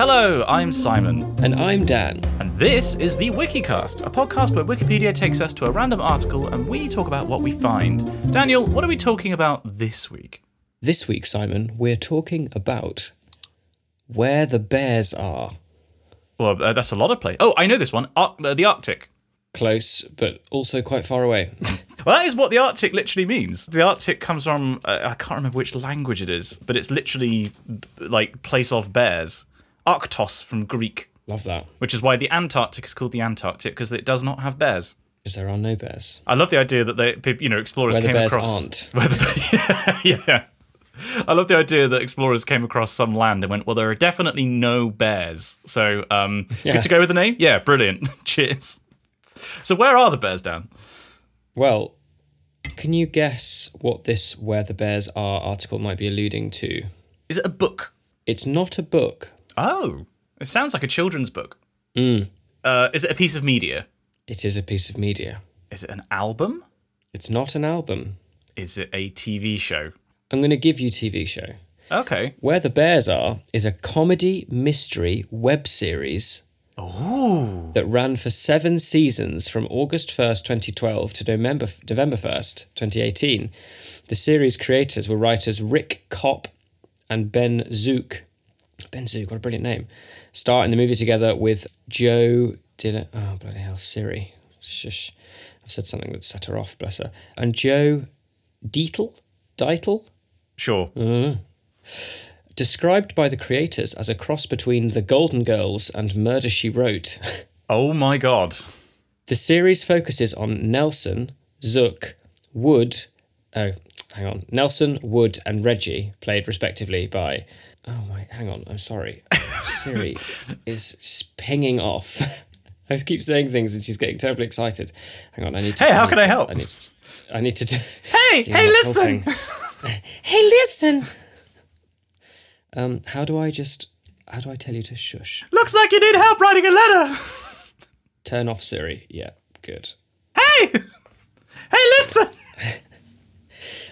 Hello, I'm Simon, And I'm Dan. and this is the Wikicast, a podcast where Wikipedia takes us to a random article and we talk about what we find. Daniel, what are we talking about this week? This week, Simon, we're talking about where the bears are. Well, uh, that's a lot of play. Oh, I know this one. Ar- uh, the Arctic. Close, but also quite far away. Well, that is what the Arctic literally means. The Arctic comes from uh, I can't remember which language it is, but it's literally like place of bears. Arctos from Greek, Love that. which is why the Antarctic is called the Antarctic because it does not have bears. Because there are no bears. I love the idea that they, you know, explorers Where the came bears across aren't. Where the, yeah, yeah. I love the idea that explorers came across some land and went, well, there are definitely no bears. So, um, Yeah. good to go with the name. Yeah, brilliant. Cheers. So, where are the bears, Dan? Well, can you guess what this Where the Bears Are article might be alluding to? Is it a book? It's not a book, Oh, it sounds like a children's book. Mm. Uh, is it a piece of media? it is a piece of media. Is it an album? It's not an album. Is it a TV show? I'm going to give you TV show. Okay. Where the Bears Are is a comedy mystery web series Ooh. that ran for seven seasons from August 1st, 2012 to November, November 1st, 2018. The series creators were writers Rick Copp and Ben Zook. Ben Zook, what a brilliant name. Star in the movie together with Joe Dillon. Oh, bloody hell, Siri. Shush. I've said something that set her off, bless her. And Joe Dietl? Dietl? Sure. Described by the creators as a cross between The Golden Girls and Murder She Wrote. Oh my god. The series focuses on Nelson, Zook, Wood, oh, hang on, Nelson, Wood, and Reggie, played respectively by. Oh my, hang on, I'm sorry. Siri is pinging off. I just keep saying things and she's getting terribly excited. Hang on, I need to. Hey, how can I help? I need to. I need to. do- Hey, hey, listen. hey, listen. Um, how do I just? How do I tell you to shush? Looks like you need help writing a letter. Turn off Siri. Yeah, good. Hey, hey, listen.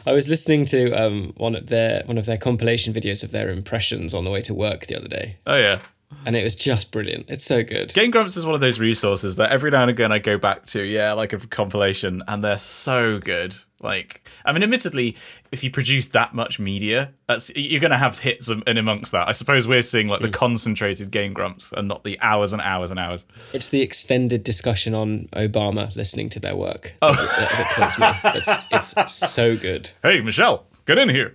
I was listening to um, one of their one of their compilation videos of their impressions on the way to work the other day, Oh yeah. And it was just brilliant. It's so good. Game Grumps is one of those resources that every now and again I go back to, yeah, like a compilation, and they're so good. Like, I mean, admittedly, if you produce that much media, that's you're going to have hits in amongst that. I suppose we're seeing like the hmm. concentrated Game Grumps and not the hours and hours and hours. It's the extended discussion on Obama listening to their work oh. that, that kills me. It's, it's so good. Hey, Michelle, get in here.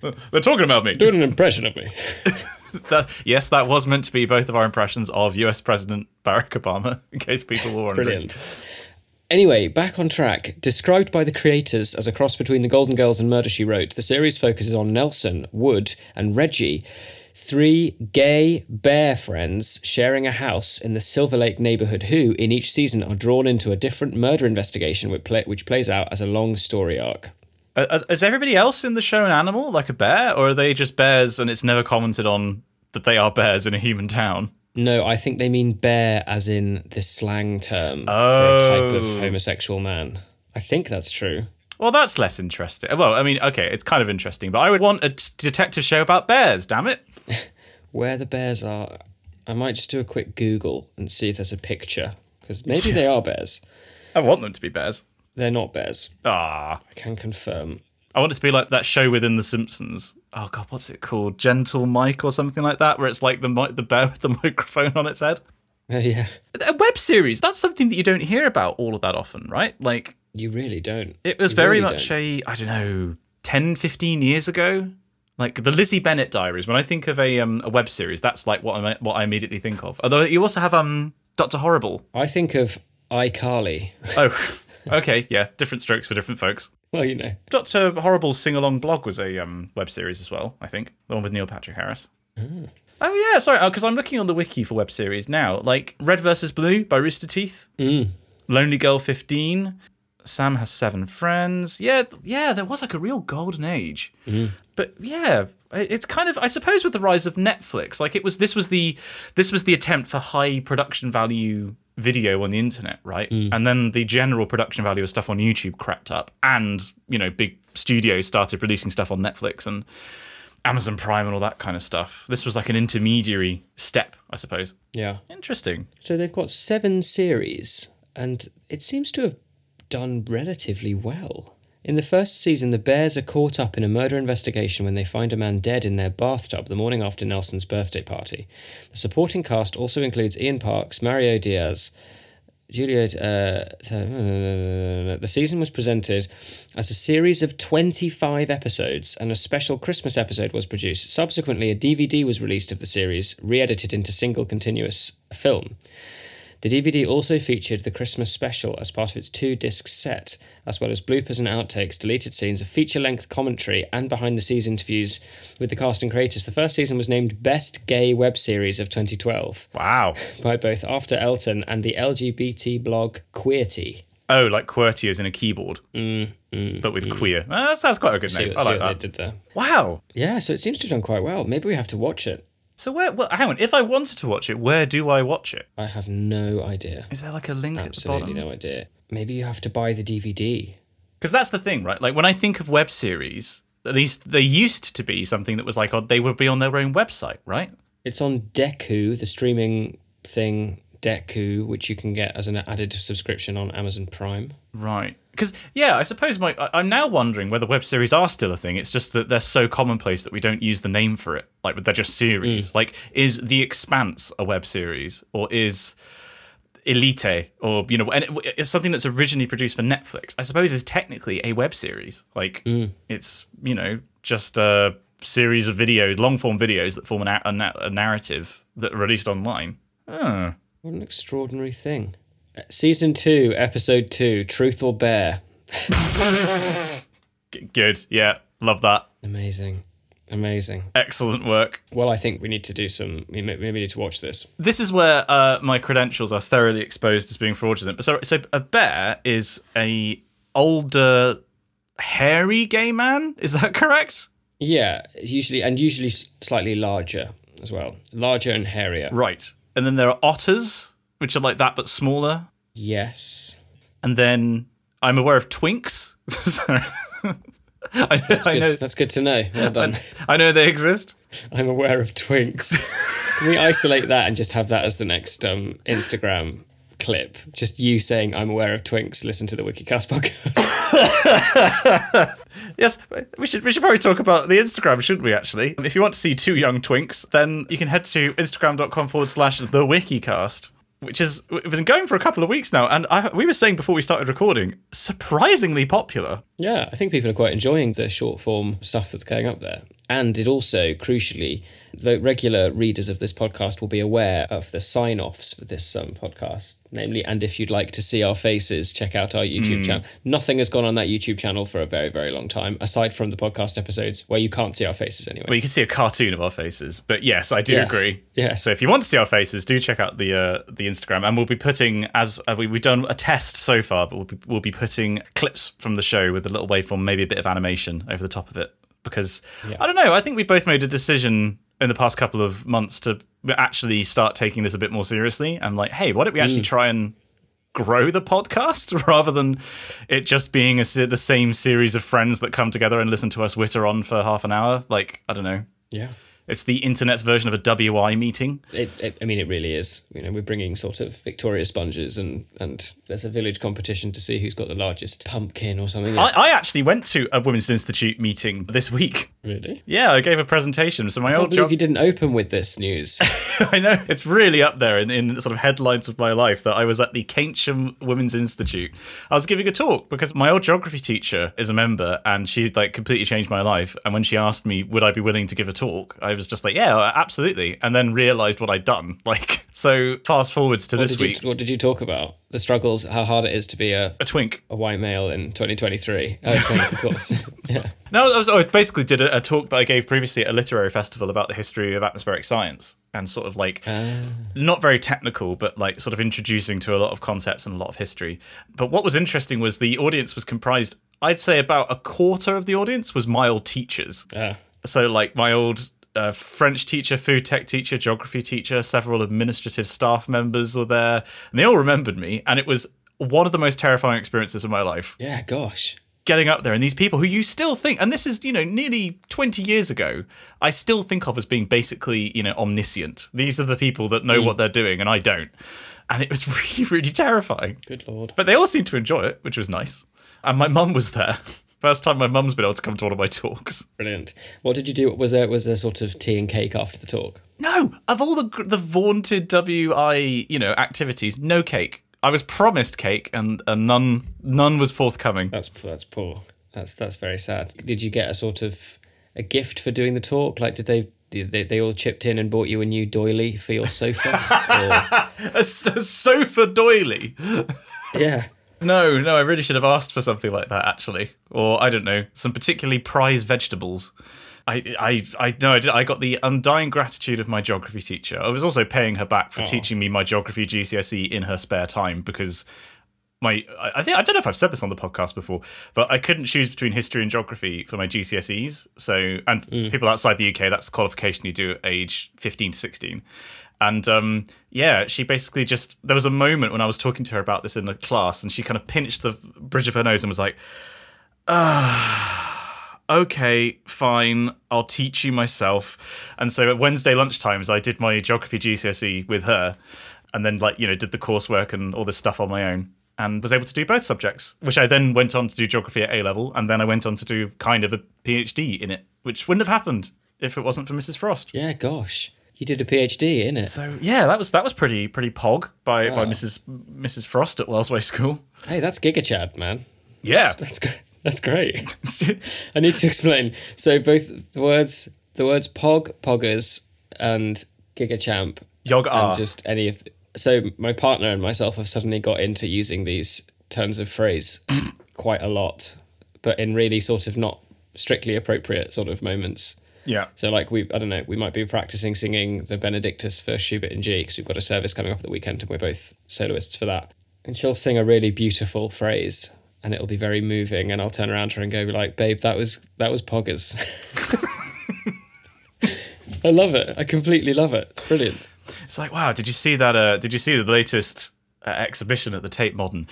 they're talking about me. Doing an impression of me. That- yes, that was meant to be both of our impressions of US President Barack Obama, in case people were wondering. Brilliant. Anyway, back on track. Described by the creators as a cross between The Golden Girls and Murder She Wrote, the series focuses on Nelson, Wood, and Reggie, three gay bear friends sharing a house in the Silver Lake neighborhood who, in each season, are drawn into a different murder investigation which, play- which plays out as a long story arc. Uh, is everybody else in the show an animal, like a bear, or are they just bears and it's never commented on that they are bears in a human town? No, I think they mean bear as in the slang term for a type of Oh. homosexual man. I think that's true. Well, that's less interesting. Well, I mean, okay, it's kind of interesting, but I would want a detective show about bears, damn it. Where the bears are, I might just do a quick Google and see if there's a picture because maybe they are bears. I want them to be bears. They're not bears. Ah, I can confirm. I want it to be like that show within The Simpsons. Oh god, what's it called? Gentle Mike or something like that, where it's like the mi- the bear with the microphone on its head. Oh yeah, A web series. That's something that you don't hear about all of that often, right? Like you really don't. It was You very really much don't. a, I don't know, 10, 15 years ago. Like the Lizzie Bennet diaries. When I think of a um, a web series, that's like what I what I immediately think of. Although you also have um Doctor Horrible. I think of iCarly. Oh, okay, yeah, different strokes for different folks. well, you know. Doctor Horrible's sing along blog was a um web series as well. I think the one with Neil Patrick Harris. Mm. Oh yeah, sorry, uh, because I'm looking on the wiki for web series now. Like Red versus Blue by Rooster Teeth, mm. Lonely Girl 15, Sam has seven friends. Yeah, yeah, there was like a real golden age. Mm. But yeah, it's kind of I suppose with the rise of Netflix, like it was this was the this was the attempt for high production value video on the internet, right? Mm. And then the general production value of stuff on YouTube crept up and, you know, big studios started releasing stuff on Netflix and Amazon Prime and all that kind of stuff. This was like an intermediary step, I suppose. Yeah. Interesting. So they've got seven series, and it seems to have done relatively well. In the first season, the Bears are caught up in a murder investigation when they find a man dead in their bathtub the morning after Nelson's birthday party. The supporting cast also includes Ian Parks, Mario Diaz, Juliet. Uh, the season was presented as a series of 25 episodes, and a special Christmas episode was produced. Subsequently, a DVD was released of the series, re edited into single continuous film. The DVD also featured the Christmas special as part of its two disc set, as well as bloopers and outtakes, deleted scenes, a feature length commentary, and behind the scenes interviews with the cast and creators. The first season was named Best Gay Web Series of 2012 Wow. by both After Elton and the LGBT blog Queerty. Oh, like QWERTY as in a keyboard, mm, mm, but with mm. queer. Ah, that's, that's quite a good name. what- I see like what that. they did there. Wow. Yeah, so it seems to have done quite well. Maybe we have to watch it. So where? Well, hang on. If I wanted to watch it, where do I watch it? I have no idea. Is there like a link Absolutely at the bottom? no idea. Maybe you have to buy the DVD. Because that's the thing, right? Like when I think of web series, at least they used to be something that was like, oh, they would be on their own website, right? It's on Dekkoo, the streaming thing, Dekkoo, which you can get as an added subscription on Amazon Prime. Right. Because yeah, I suppose my I- I'm now wondering whether web series are still a thing. It's just that they're so commonplace that we don't use the name for it. Like they're just series. Mm. Like is The Expanse a web series or is Elite or you know and it, it's something that's originally produced for Netflix. I suppose is technically a web series. Like mm. it's you know just a series of videos, long form videos that form an, a, a, a narrative that are released online. Oh. What an extraordinary thing. Uh, Season 2, Episode 2, Truth or Bear. Good. Yeah. Love that. Amazing. Amazing. Excellent work. Well, I think we need to do some. We maybe need to watch this. This is where uh, my credentials are thoroughly exposed as being fraudulent. But so, so a bear is a older, hairy gay man. Is that correct? Yeah, usually and usually slightly larger as well, larger and hairier. Right. And then there are otters, which are like that but smaller. Yes, And then I'm aware of twinks. Sorry. I, know, I good. know. that's good to know. Well done. I know they exist. I'm aware of twinks. Can we isolate that and just have that as the next um, Instagram clip? Just you saying, "I'm aware of twinks." Listen to the WikiCast podcast. Yes, we should we should probably talk about the Instagram, shouldn't we? Actually, if you want to see two young twinks, then you can head to instagram.com forward slash the wikicast, which is we've been going for a couple of weeks now, and I, we were saying before we started recording, surprisingly popular. yeah, I think people are quite enjoying the short form stuff that's going up there. And it also, crucially, the regular readers of this podcast will be aware of the sign offs for this um, podcast. Namely, and if you'd like to see our faces, check out our YouTube channel. Nothing has gone on that YouTube channel for a very, very long time, aside from the podcast episodes where you can't see our faces anyway. Well, you can see a cartoon of our faces, but yes, I do Yes. agree. Yes. So if you want to see our faces, do check out the uh, the Instagram, and we'll be putting as uh, we, we've done a test so far, but we'll be, we'll be putting clips from the show with a little waveform, maybe a bit of animation over the top of it, because I don't know. I think we both made a decision in the past couple of months to actually start taking this a bit more seriously, and like, hey, why don't we actually mm. try and grow the podcast rather than it just being a, the same series of friends that come together and listen to us witter on for half an hour? Like, I don't know. yeah. It's the internet's version of a WI meeting. It, it, I mean, it really is. You know, we're bringing sort of Victoria sponges, and and there's a village competition to see who's got the largest pumpkin or something. I, I actually went to a Women's Institute meeting this week. really? Yeah, I gave a presentation. So my I can't old believe job. you didn't open with this news. I know it's really up there in, in sort of headlines of my life that I was at the Keynsham Women's Institute. I was giving a talk because my old geography teacher is a member, and she like completely changed my life. And when she asked me would I be willing to give a talk, I was just like, yeah, absolutely. And then realised what I'd done. Like so, fast forwards to What this did, week, you, what did you talk about? The struggles, how hard it is to be a, a twink. a white male in 2023. Oh, 20, of course. yeah. No, I, was, I basically did a, a talk that I gave previously at a literary festival about the history of atmospheric science and sort of like not very technical, but like sort of introducing to a lot of concepts and a lot of history. But what was interesting was the audience was comprised, I'd say about a quarter of the audience was my old teachers. Ah, So like my old uh, French teacher, food tech teacher, geography teacher, several administrative staff members were there, and they all remembered me, and it was one of the most terrifying experiences of my life. yeah, gosh. getting up there and these people who you still think and this is you know nearly 20 years ago i still think of as being basically you know omniscient these are the people that know what they're doing and i don't and it was really really terrifying Good lord. but they all seemed to enjoy it which was nice and my mum was there first time my mum's been able to come to one of my talks Brilliant. What did you do? Was there was there sort of tea and cake after the talk? no of all the the vaunted wi you know activities no cake i was promised cake and, and none none was forthcoming That's that's poor. That's that's very sad. Did you get a sort of a gift for doing the talk? Like, did they they, they all chipped in and bought you a new doily for your sofa? a, s- a sofa doily yeah. No, no, I really should have asked for something like that actually, or I don't know, some particularly prized vegetables. I, I, I no, I, did, I got the undying gratitude of my geography teacher. I was also paying her back for oh. teaching me my geography GCSE in her spare time because my, I, think I don't know if I've said this on the podcast before, but I couldn't choose between history and geography for my GCSEs. So, and mm. people outside the UK, that's the qualification you do at age fifteen to sixteen. And um, yeah, she basically just there was a moment when I was talking to her about this in the class, and she kind of pinched the bridge of her nose and was like, "Ah, okay, fine, I'll teach you myself." And so at Wednesday lunchtimes, I did my geography GCSE with her, and then like you know did the coursework and all this stuff on my own. And was able to do both subjects, which I then went on to do geography at A level, and then I went on to do kind of a PhD in it, which wouldn't have happened if it wasn't for Mrs. Frost. Yeah. Gosh, you did a PhD in it. So yeah, that was that was pretty pretty pog by by Mrs. Mrs. Frost at Wellsway School. Hey, that's Giga Chad, man. Yeah, That's great. That's great. I need to explain. So both the words, the words pog, poggers, and Giga Champ, Yog and just any of. The, so my partner and myself have suddenly got into using these turns of phrase quite a lot, but in really sort of not strictly appropriate sort of moments. Yeah. So like we, I don't know, we might be practicing singing the Benedictus for Schubert and G because we've got a service coming up at the weekend and we're both soloists for that. And she'll sing a really beautiful phrase and it'll be very moving and I'll turn around to her and go like, babe, that was that was poggers. I love it. I completely love it. It's brilliant. It's like wow. Did you see that? Uh, did you see the latest uh, exhibition at the Tate Modern?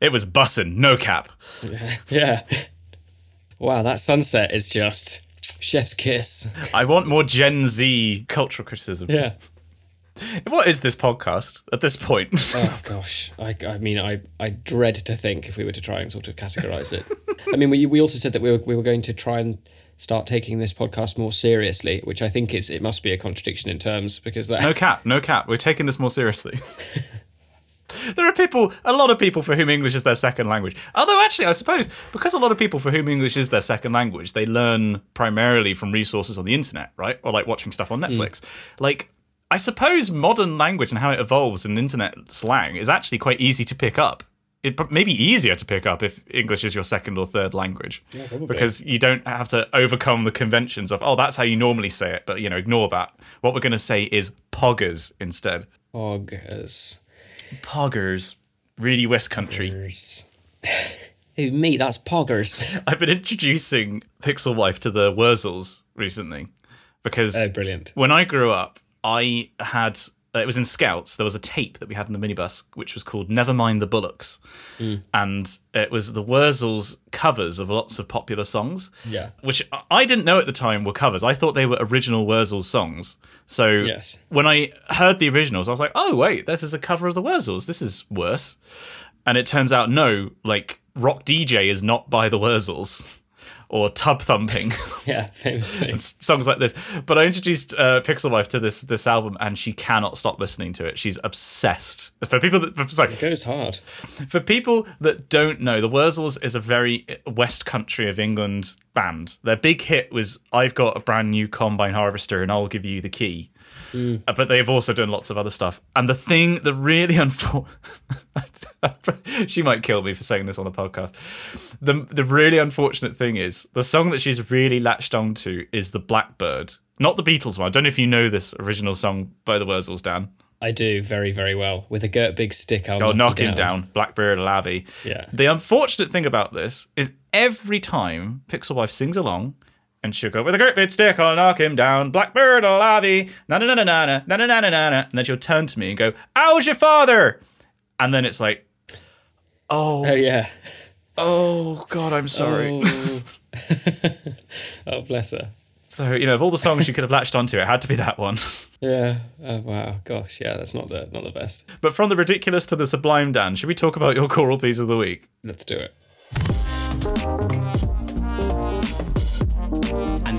It was bussin', no cap. Yeah. Wow, that sunset is just chef's kiss. I want more Gen Z cultural criticism. Yeah. What is this podcast at this point? Oh gosh, I, I mean, I, I dread to think if we were to try and sort of categorize it. I mean, we, we also said that we were we were going to try and start taking this podcast more seriously, which I think is it must be a contradiction in terms because that no cap, no cap. We're taking this more seriously. there are people, a lot of people for whom English is their second language. Although, actually, I suppose because a lot of people for whom English is their second language, they learn primarily from resources on the internet, right? Or like watching stuff on hmm. Netflix. Like, I suppose modern language and how it evolves in internet slang is actually quite easy to pick up. It may be easier to pick up if English is your second or third language, probably. because you don't have to overcome the conventions of oh that's how you normally say it, but you know ignore that. What we're going to say is poggers instead. poggers. Poggers, really West Country. Poggers. Who me? That's poggers. I've been introducing Pixel Wife to the Wurzels recently because Oh, brilliant. when I grew up, I had Uh, it was in Scouts. There was a tape that we had in the minibus which was called "Never Mind the Bullocks," mm. and it was the Wurzels covers of lots of popular songs. Yeah. which I didn't know at the time were covers. I thought they were original Wurzels songs. So Yes. when I heard the originals, I was like, "Oh wait, this is a cover of the Wurzels. This is worse." And it turns out, no, like Rock DJ is not by the Wurzels or Tub Thumping. Yeah, famously. songs like this. But I introduced uh, Pixel Wife to this this album, and she cannot stop listening to it. She's obsessed. For people that, for, sorry, It goes hard. for people that don't know, the Wurzels is a very West Country of England band. Their big hit was "I've got a brand new combine harvester, and I'll give you the key." Uh, But they've also done lots of other stuff. And the thing that really unfortunate, she might kill me for saying this on the podcast. The the really unfortunate thing is the song that she's really latched onto is the Blackbird, not the Beatles one. I don't know if you know this original song by the Wurzels, Dan. I do very, very well. With a Gert Big stick, I'll knock, knock him down. Blackbird Lavy. Yeah. The unfortunate thing about this is every time Pixel Wife sings along, and she'll go with a great big stick, I'll knock him down. Blackbird Lavy. Na na na na na na na na na na na. And then she'll turn to me and go, "How's your father?" And then it's like, oh, Oh yeah. Oh God, I'm sorry. Oh. oh, bless her. So you know, of all the songs you could have latched onto, it had to be that one. Yeah. Oh, wow. Gosh. Yeah. That's not the not the best. but from the ridiculous to the sublime, Dan, should we talk about your choral piece of the week? Let's do it.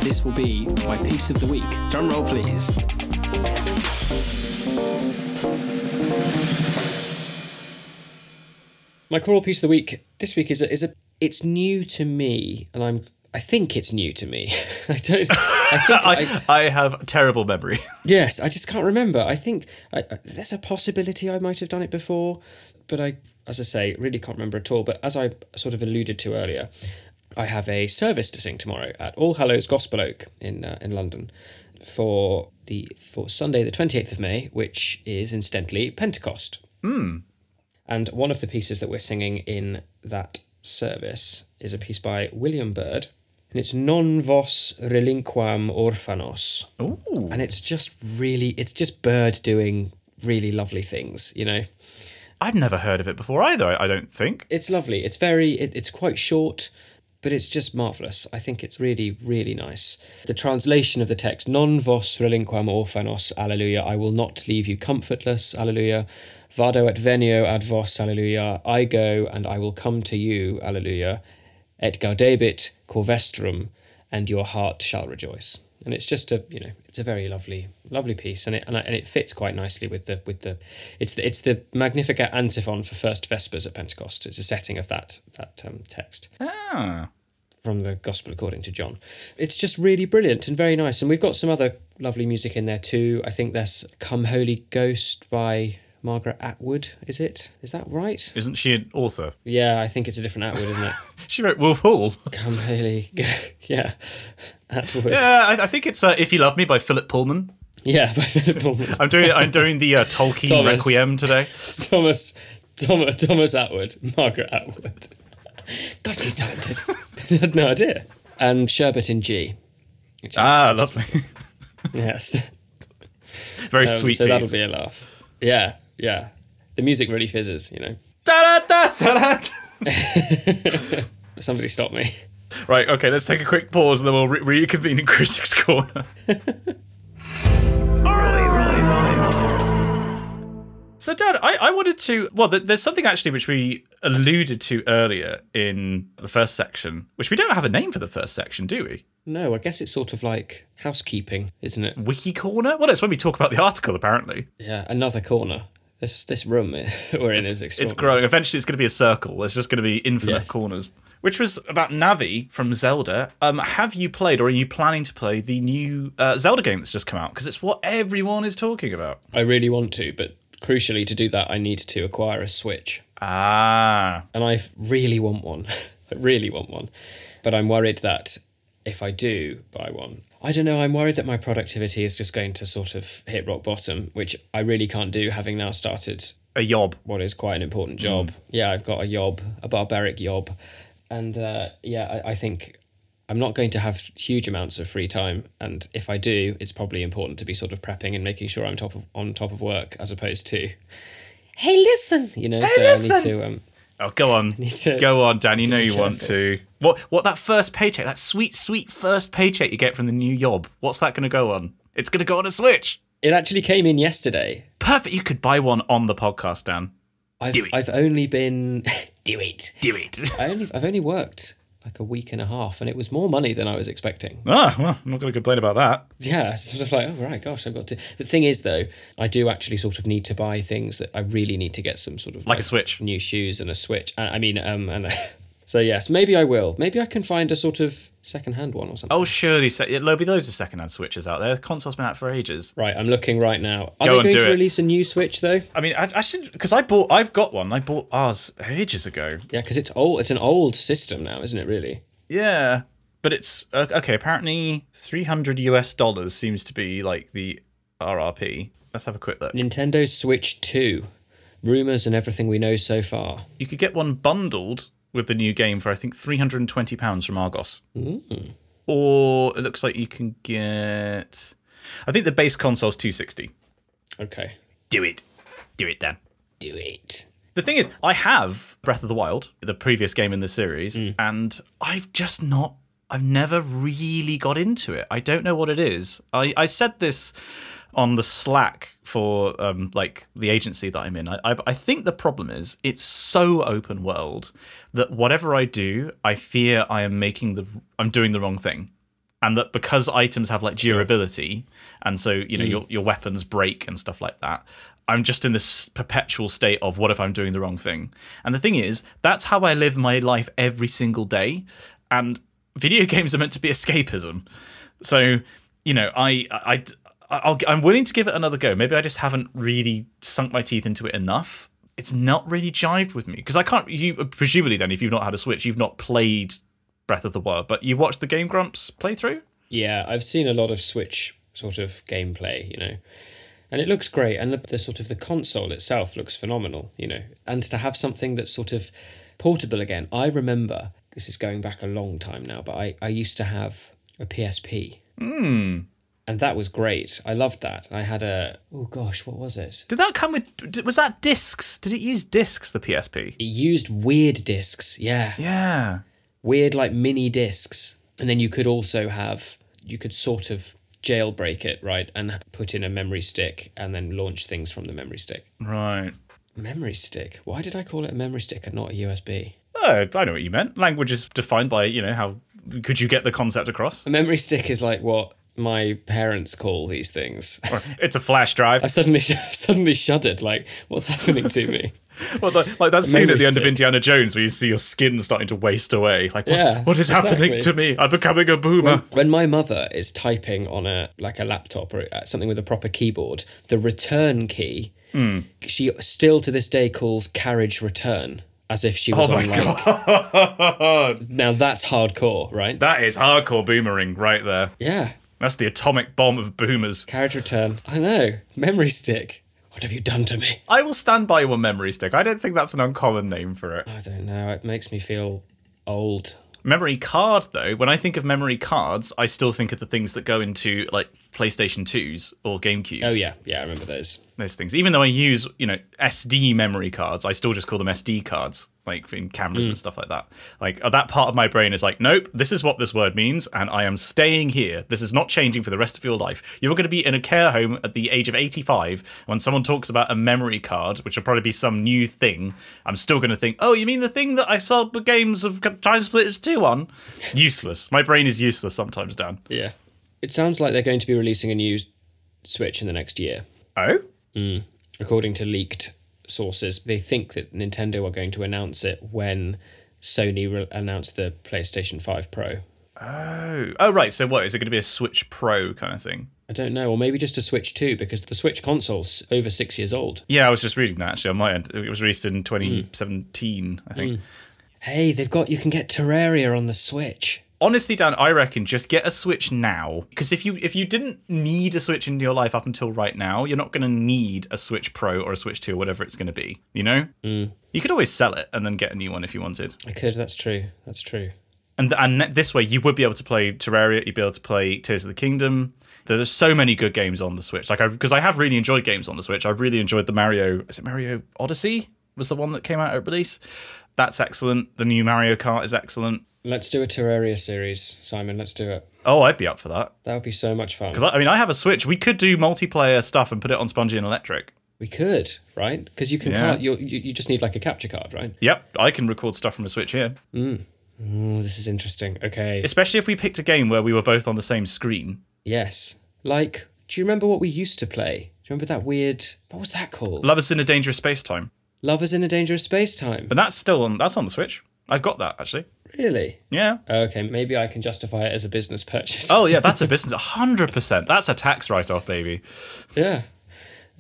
And this will be my piece of the week. Drum roll, please. My choral piece of the week this week is a, is a it's new to me, and I'm I think it's new to me. I don't. I think I, I, I have terrible memory. yes, I just can't remember. I think I, I- there's a possibility I might have done it before, but I, as I say, really can't remember at all. But as I sort of alluded to earlier, I have a service to sing tomorrow at All Hallows Gospel Oak in uh, in London for the for Sunday the twenty eighth of May, which is incidentally Pentecost. And one of the pieces that we're singing in that service is a piece by William Byrd, and it's Non vos relinquam orphanos. Ooh. And it's just really, it's just Byrd doing really lovely things, you know? I'd never heard of it before either. I, I don't think. It's lovely. It's very, it, it's quite short, but it's just marvellous. I think it's really, really nice. The translation of the text, Non vos relinquam orphanos, alleluia, I will not leave you comfortless, alleluia. Vado et venio ad vos, alleluia. I go and I will come to you, alleluia. Et gaudebit corvestrum, and your heart shall rejoice. And it's just a, you know, it's a very lovely, lovely piece, and it and, I, and it fits quite nicely with the with the, it's the it's the Magnificat antiphon for First Vespers at Pentecost. It's a setting of that that um, text Ah. from the Gospel according to John. It's just really brilliant and very nice. And we've got some other lovely music in there too. I think there's Come Holy Ghost by Margaret Atwood, is it? Is that right? Isn't she an author? Yeah, I think it's a different Atwood, isn't it? She wrote Wolf Hall. Come Go- Yeah. Atwood. yeah, I, I think it's uh, If You Love Me by Philip Pullman. Yeah, by Philip Pullman. I'm doing I'm doing the uh, Tolkien Thomas. Requiem today. Thomas, Thomas, Thomas Atwood, Margaret Atwood. God, she's talented. I had no idea. And Sherbet in G. Ah, lovely. yes. Very Um, sweet so that'll be a laugh. Yeah, yeah. The music really fizzes, you know. Da-da-da-da-da. Somebody stop me. Right, okay, let's take a quick pause and then we'll re- reconvene in Critics Corner. So, Dad, I, I wanted to. Well, th- there's something actually which we alluded to earlier in the first section, which we don't have a name for the first section, do we? No, I guess it's sort of like housekeeping, isn't it? Wiki Corner? Well, it's when we talk about the article, apparently. Yeah, another corner. This this room we're in is It's growing. Eventually, it's going to be a circle. There's just going to be infinite Yes. corners. Which was about Navi from Zelda. Um, have you played, or are you planning to play the new uh, Zelda game that's just come out? Because it's what everyone is talking about. I really want to, but crucially to do that, I need to acquire a Switch, Ah, and I really want one. I really want one, but I'm worried that if I do buy one, I don't know. I'm worried that my productivity is just going to sort of hit rock bottom, which I really can't do, having now started a yob. what is quite an important job. Yeah, I've got a yob, a barbaric yob, and uh, yeah, I, I think I'm not going to have huge amounts of free time. And if I do, it's probably important to be sort of prepping and making sure I'm top of on top of work, as opposed to, hey, listen, you know. so I need to. Um, Oh, go on, to- go on, Dan. You know you want to. What? What? That first paycheck, that sweet, sweet first paycheck you get from the new job, What's that going to go on? It's going to go on a Switch. it actually came in yesterday. Perfect. You could buy one on the podcast, Dan. I've Do it. I've only been do it. Do it. I only I've only worked like a week and a half, and it was more money than I was expecting. ah, well, I'm not going to complain about that. Yeah, sort of like, oh right, gosh, I've got to. The thing is, though, I do actually sort of need to buy things that I really need to get some sort of Like a Switch. new shoes and a Switch. I I mean, um, and so yes, maybe I will. Maybe I can find a sort of second-hand one or something. Oh, surely. Se- there'll be loads of secondhand Switches out there. The console's been out for ages. Right, I'm looking right now. Are Go they going to it. release a new Switch though? I mean, I, I should because I bought. I've got one. I bought ours ages ago. Yeah, because it's old. It's an old system now, isn't it? Really? Yeah, but it's uh, okay. Apparently, three hundred US dollars seems to be like the RRP. Let's have a quick look. Nintendo Switch Two. Rumors and everything we know so far. You could get one bundled with the new game for I think three hundred and twenty pounds from Argos. Mm. Or it looks like you can get. I think the base console's two sixty. Okay. Do it, do it, Dan. Do it. The thing is, I have Breath of the Wild, the previous game in the series, mm. and I've just not. I've never really got into it. I don't know what it is. I, I said this on the Slack for um, like the agency that I'm in. I, I I think the problem is it's so open world that whatever I do, I fear I am making the I'm doing the wrong thing. And that because items have like durability and so you know your, your weapons break and stuff like that i'm just in this perpetual state of what if i'm doing the wrong thing? And the thing is that's how i live my life every single day. And video games are meant to be escapism. So you know i i, I I'll, i'm willing to give it another go maybe i just haven't really sunk my teeth into it enough it's not really jived with me because i can't you presumably then if you've not had a switch you've not played Breath of the Wild, but you watched the Game Grumps playthrough? Yeah, I've seen a lot of Switch sort of gameplay, you know, and it looks great. And the, the sort of the console itself looks phenomenal, you know, and to have something that's sort of portable again. I remember this is going back a long time now, but I, I used to have a PSP. Hmm. And that was great. I loved that. I had a oh gosh, what was it? Did that come with? Was that discs? Did it use discs? The PSP? It used weird discs. Yeah. Yeah. weird like mini discs and then you could also have you could sort of jailbreak it right and put in a memory stick and then launch things from the memory stick Right. memory stick why did i call it a memory stick and not a usb Oh, I know what you meant. Language is defined by you know how could you get the concept across? a memory stick is like what my parents call these things Or it's a flash drive. i suddenly suddenly shuddered like what's happening to me Well, the, like that scene at the end of. Indiana Jones where you see your skin starting to waste away. Like, what, Yeah, what is happening to me? I'm becoming a boomer. when my mother is typing on a like a laptop or uh, something with a proper keyboard the return key she still to this day calls carriage return as if she was oh my on like god, now that's hardcore right that is hardcore boomering right there. yeah That's the atomic bomb of boomers. carriage return i know memory stick what have you done to me I will stand by your memory stick. I don't think that's an uncommon name for it. i don't know it makes me feel old Memory card, though, when I think of memory cards, I still think of the things that go into like PlayStation 2s or GameCubes. oh yeah yeah i remember those Those things. Even though I use, you know, SD memory cards, I still just call them SD cards, like in cameras and stuff like that. Like uh, that part of my brain is like, nope, this is what this word means, and I am staying here. This is not changing for the rest of your life. You're going to be in a care home at the age of 85. When someone talks about a memory card, which will probably be some new thing, I'm still going to think, oh, you mean the thing that I sold the games of Time Splitters 2 on? useless. My brain is useless sometimes, Dan. yeah it sounds like they're going to be releasing a new switch in the next year Oh? according to leaked sources, they think that Nintendo are going to announce it when Sony re- announced the PlayStation 5 Pro. Oh. Oh, right. So what? Is it going to be a Switch Pro kind of thing? I don't know, or maybe just a Switch 2 because the Switch console's over six years old. Yeah, I was just reading that actually on my end. It was released in hmm. 2017, I think. Hmm. Hey, they've got you can get Terraria on the Switch. Honestly, Dan, I reckon just get a Switch now because if you if you didn't need a Switch in your life up until right now, you're not going to need a Switch Pro or a Switch 2 or whatever it's going to be. You know, mm. you could always sell it and then get a new one if you wanted. I could, that's true. That's true. And and this way, you would be able to play Terraria. You'd be able to play Tears of the Kingdom. There's so many good games on the Switch. Like, I because I, have really enjoyed games on the Switch. I really enjoyed the Mario. Is it Mario Odyssey? Was the one that came out at release? That's excellent. The new Mario Kart is excellent. Let's do a Terraria series, Simon. Let's do it. Oh, I'd be up for that. That would be so much fun. Because I, I mean, I have a Switch. We could do multiplayer stuff and put it on Spongy and Electric. We could, right? Because you can Yeah. you, you you just need like a capture card, right? Yep, I can record stuff from a Switch here. Mm. Oh, this is interesting. Okay. Especially if we picked a game where we were both on the same screen. Yes. Like, do you remember what we used to play? Do you remember that weird what was that called? Lovers in a Dangerous Space Time. Lovers in a Dangerous Space Time. But that's still on. That's on the Switch. I've got that actually. Really? Yeah. Okay, maybe I can justify it as a business purchase. Oh yeah, that's a business. hundred percent. That's a tax write-off, baby. Yeah.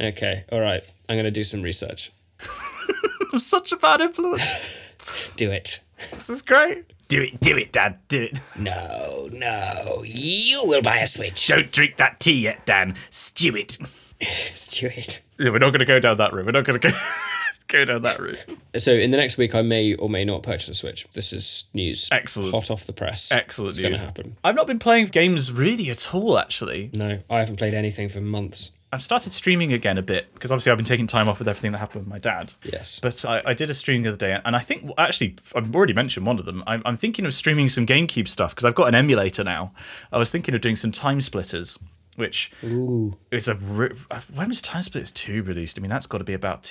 Okay, all right. I'm going to do some research. I'm such a bad influence. Do it. this is great. Do it, do it, Dad. Do it. No, no. You will buy a Switch. Don't drink that tea yet, Dan. Stew it. Stuart. Yeah, we're not going to go down that route. We're not going to go go down that route. So, in the next week, I may or may not purchase a Switch. This is news. Excellent. Hot off the press. Excellent It's going to happen. I've not been playing games really at all, actually. No, I haven't played anything for months. I've started streaming again a bit because obviously I've been taking time off with everything that happened with my dad. Yes. But I, I did a stream the other day, and I think actually I've already mentioned one of them. I'm, I'm thinking of streaming some GameCube stuff because I've got an emulator now. I was thinking of doing some Time Splitters, which Ooh. is a uh, when was Time Splitters two released? I mean that's got to be about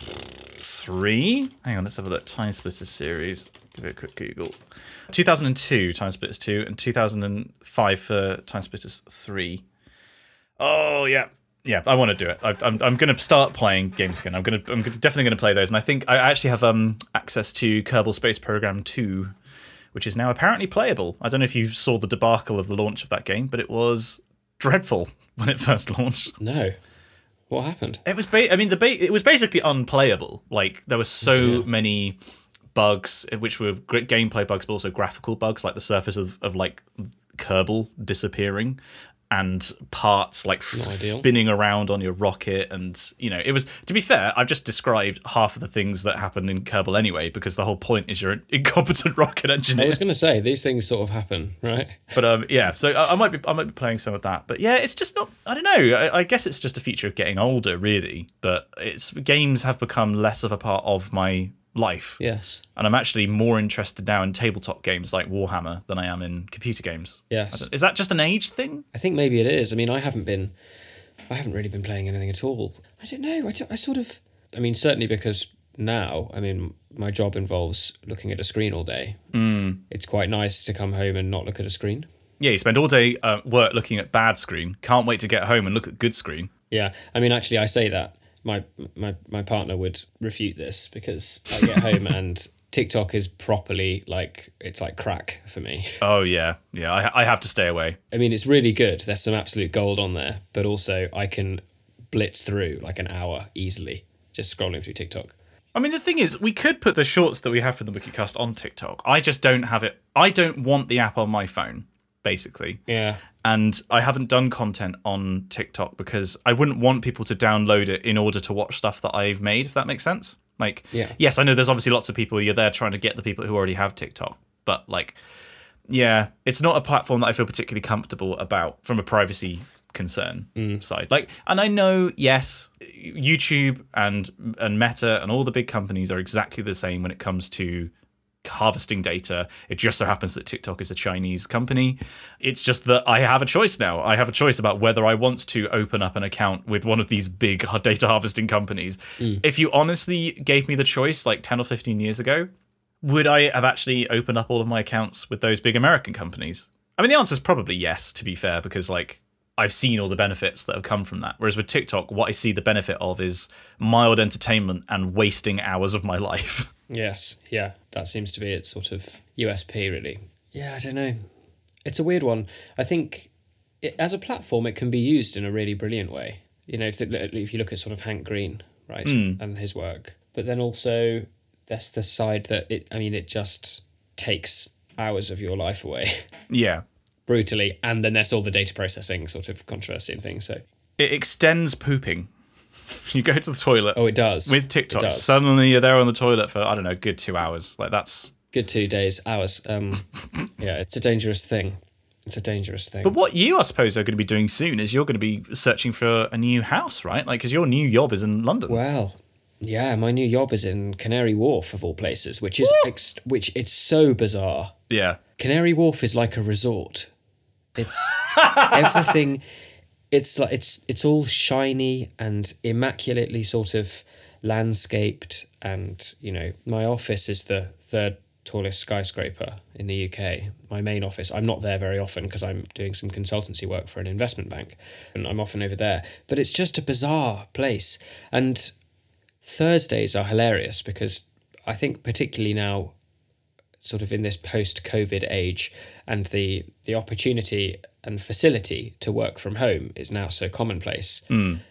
2003. Hang on, let's have a look. Time Splitters series. Give it a quick Google. 2002 Time Splitters two, and 2005 for Time Splitters three. Oh yeah, yeah. I want to do it. I, I'm I'm going to start playing games again. I'm going to I'm definitely going to play those, and I think I actually have um access to Kerbal Space Program two, which is now apparently playable. I don't know if you saw the debacle of the launch of that game, but it was dreadful when it first launched. No. What happened? It was ba- I mean the ba- it was basically unplayable. Like there were so many bugs uh, which were great gameplay bugs but also graphical bugs like the surface of, of like Kerbal disappearing and parts like f- spinning around on your rocket and you know it was to be fair I've just described half of the things that happened in Kerbal anyway because the whole point is you're an incompetent rocket engineer I was going to say these things sort of happen, right? but um, yeah, so I, I might be I might be playing some of that. But yeah, it's just not. I don't know. I, I guess it's just a feature of getting older, really. But it's games have become less of a part of my life, Yes. and I'm actually more interested now in tabletop games like Warhammer than I am in computer games. Yes. Is that just an age thing? I think maybe it is. I mean, I haven't been, I haven't really been playing anything at all. I don't know. I, don't- I sort of, I mean, certainly because now, I mean, my job involves looking at a screen all day. Mm. It's quite nice to come home and not look at a screen. Yeah, you spend all day uh, work looking at bad screen. Can't wait to get home and look at good screen. Yeah. I mean, actually, I say that. My, my, my partner would refute this because I get home and TikTok is properly like, it's like crack for me. Oh yeah, yeah. I, I have to stay away. I mean, it's really good. There's some absolute gold on there, but also I can blitz through like an hour easily just scrolling through TikTok. I mean, the thing is, we could put the shorts that we have for the WikiCast on TikTok. I just don't have it. I don't want the app on my phone, basically. Yeah. And I haven't done content on TikTok because I wouldn't want people to download it in order to watch stuff that I've made, if that makes sense. Like, Yeah. yes, I know there's obviously lots of people, you're there trying to get the people who already have TikTok, but like, yeah, it's not a platform that I feel particularly comfortable about from a privacy concern mm. side. Like, and I know, yes, YouTube and and Meta and all the big companies are exactly the same when it comes to harvesting data. It just so happens that TikTok is a Chinese company. It's just that I have a choice now. I have a choice about whether I want to open up an account with one of these big data harvesting companies. Mm. If you honestly gave me the choice like 10 or 15 years ago, would I have actually opened up all of my accounts with those big American companies? I mean, the answer is probably yes, to be fair, because like I've seen all the benefits that have come from that. Whereas with TikTok, what I see the benefit of is mild entertainment and wasting hours of my life. Yes. Yeah. That seems to be its sort of USP, really. Yeah. I don't know. It's a weird one. I think it, as a platform, it can be used in a really brilliant way. You know, if, if you look at sort of Hank Green, right, hmm. and his work, but then also that's the side that it. I mean, it just takes hours of your life away. yeah. Brutally, and then there's all the data processing sort of controversy and things. So, It extends pooping. You go to the toilet oh, it does with TikTok. does. Suddenly you're there on the toilet for, I don't know, good two hours. Like that's. Good two days, hours. Um, yeah, it's a dangerous thing. It's a dangerous thing. But what you, I suppose, are going to be doing soon is you're going to be searching for a new house, right? Like, because your new job is in London. well, yeah, my new job is in Canary Wharf of all places, which is ex- which it's so bizarre. yeah. Canary Wharf is like a resort. It's everything. It's like it's it's all shiny and immaculately sort of landscaped, and you know my office is the third tallest skyscraper in the UK. My main office. I'm not there very often because I'm doing some consultancy work for an investment bank, and I'm often over there. But it's just a bizarre place, and Thursdays are hilarious because I think particularly now sort of in this post COVID age and the the opportunity and facility to work from home is now so commonplace.